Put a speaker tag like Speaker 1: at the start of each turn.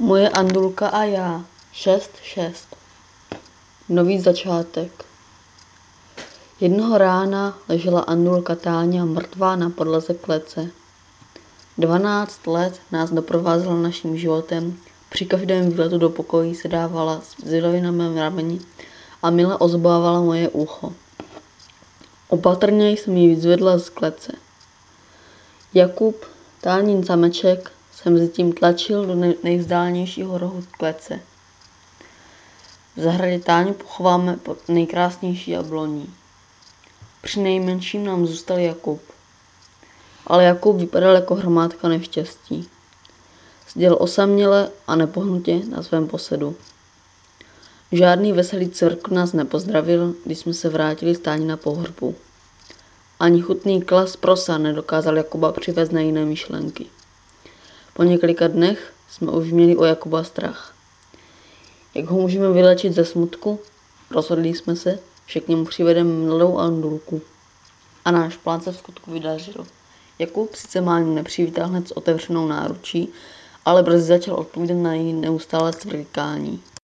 Speaker 1: Moje Andulka a já. 6-6. Nový začátek. Jednoho rána ležela Andulka Táňa mrtvá na podlaze klece. Dvanáct let nás doprovázela naším životem, při každém výletu do pokojí se dávala z na mém rameni a mile ozbávala moje ucho. Opatrně jsem ji vyzvedla z klece. Jakub, tánín zameček, se mezi tím tlačil do nejvzdálnějšího rohu klece. V zahradě Táňu pochováme pod nejkrásnější jabloní. Při nejmenším nám zůstal Jakub. Ale Jakub vypadal jako hromádka neštěstí. Seděl osaměle a nepohnutě na svém posedu. Žádný veselý cvrk nás nepozdravil, když jsme se vrátili stáni na pohřbu. Ani chutný klas prosa nedokázal Jakuba přivést na jiné myšlenky. Po několika dnech jsme už měli o Jakuba strach. Jak ho můžeme vylečit ze smutku? Rozhodli jsme se, že k němu přivedeme mladou Andulku. A náš plán se v skutku vydařil. Jakub sice Máňu nepřivítal hned s otevřenou náručí, ale brzy začal odpovídat na její neustále cvrkání.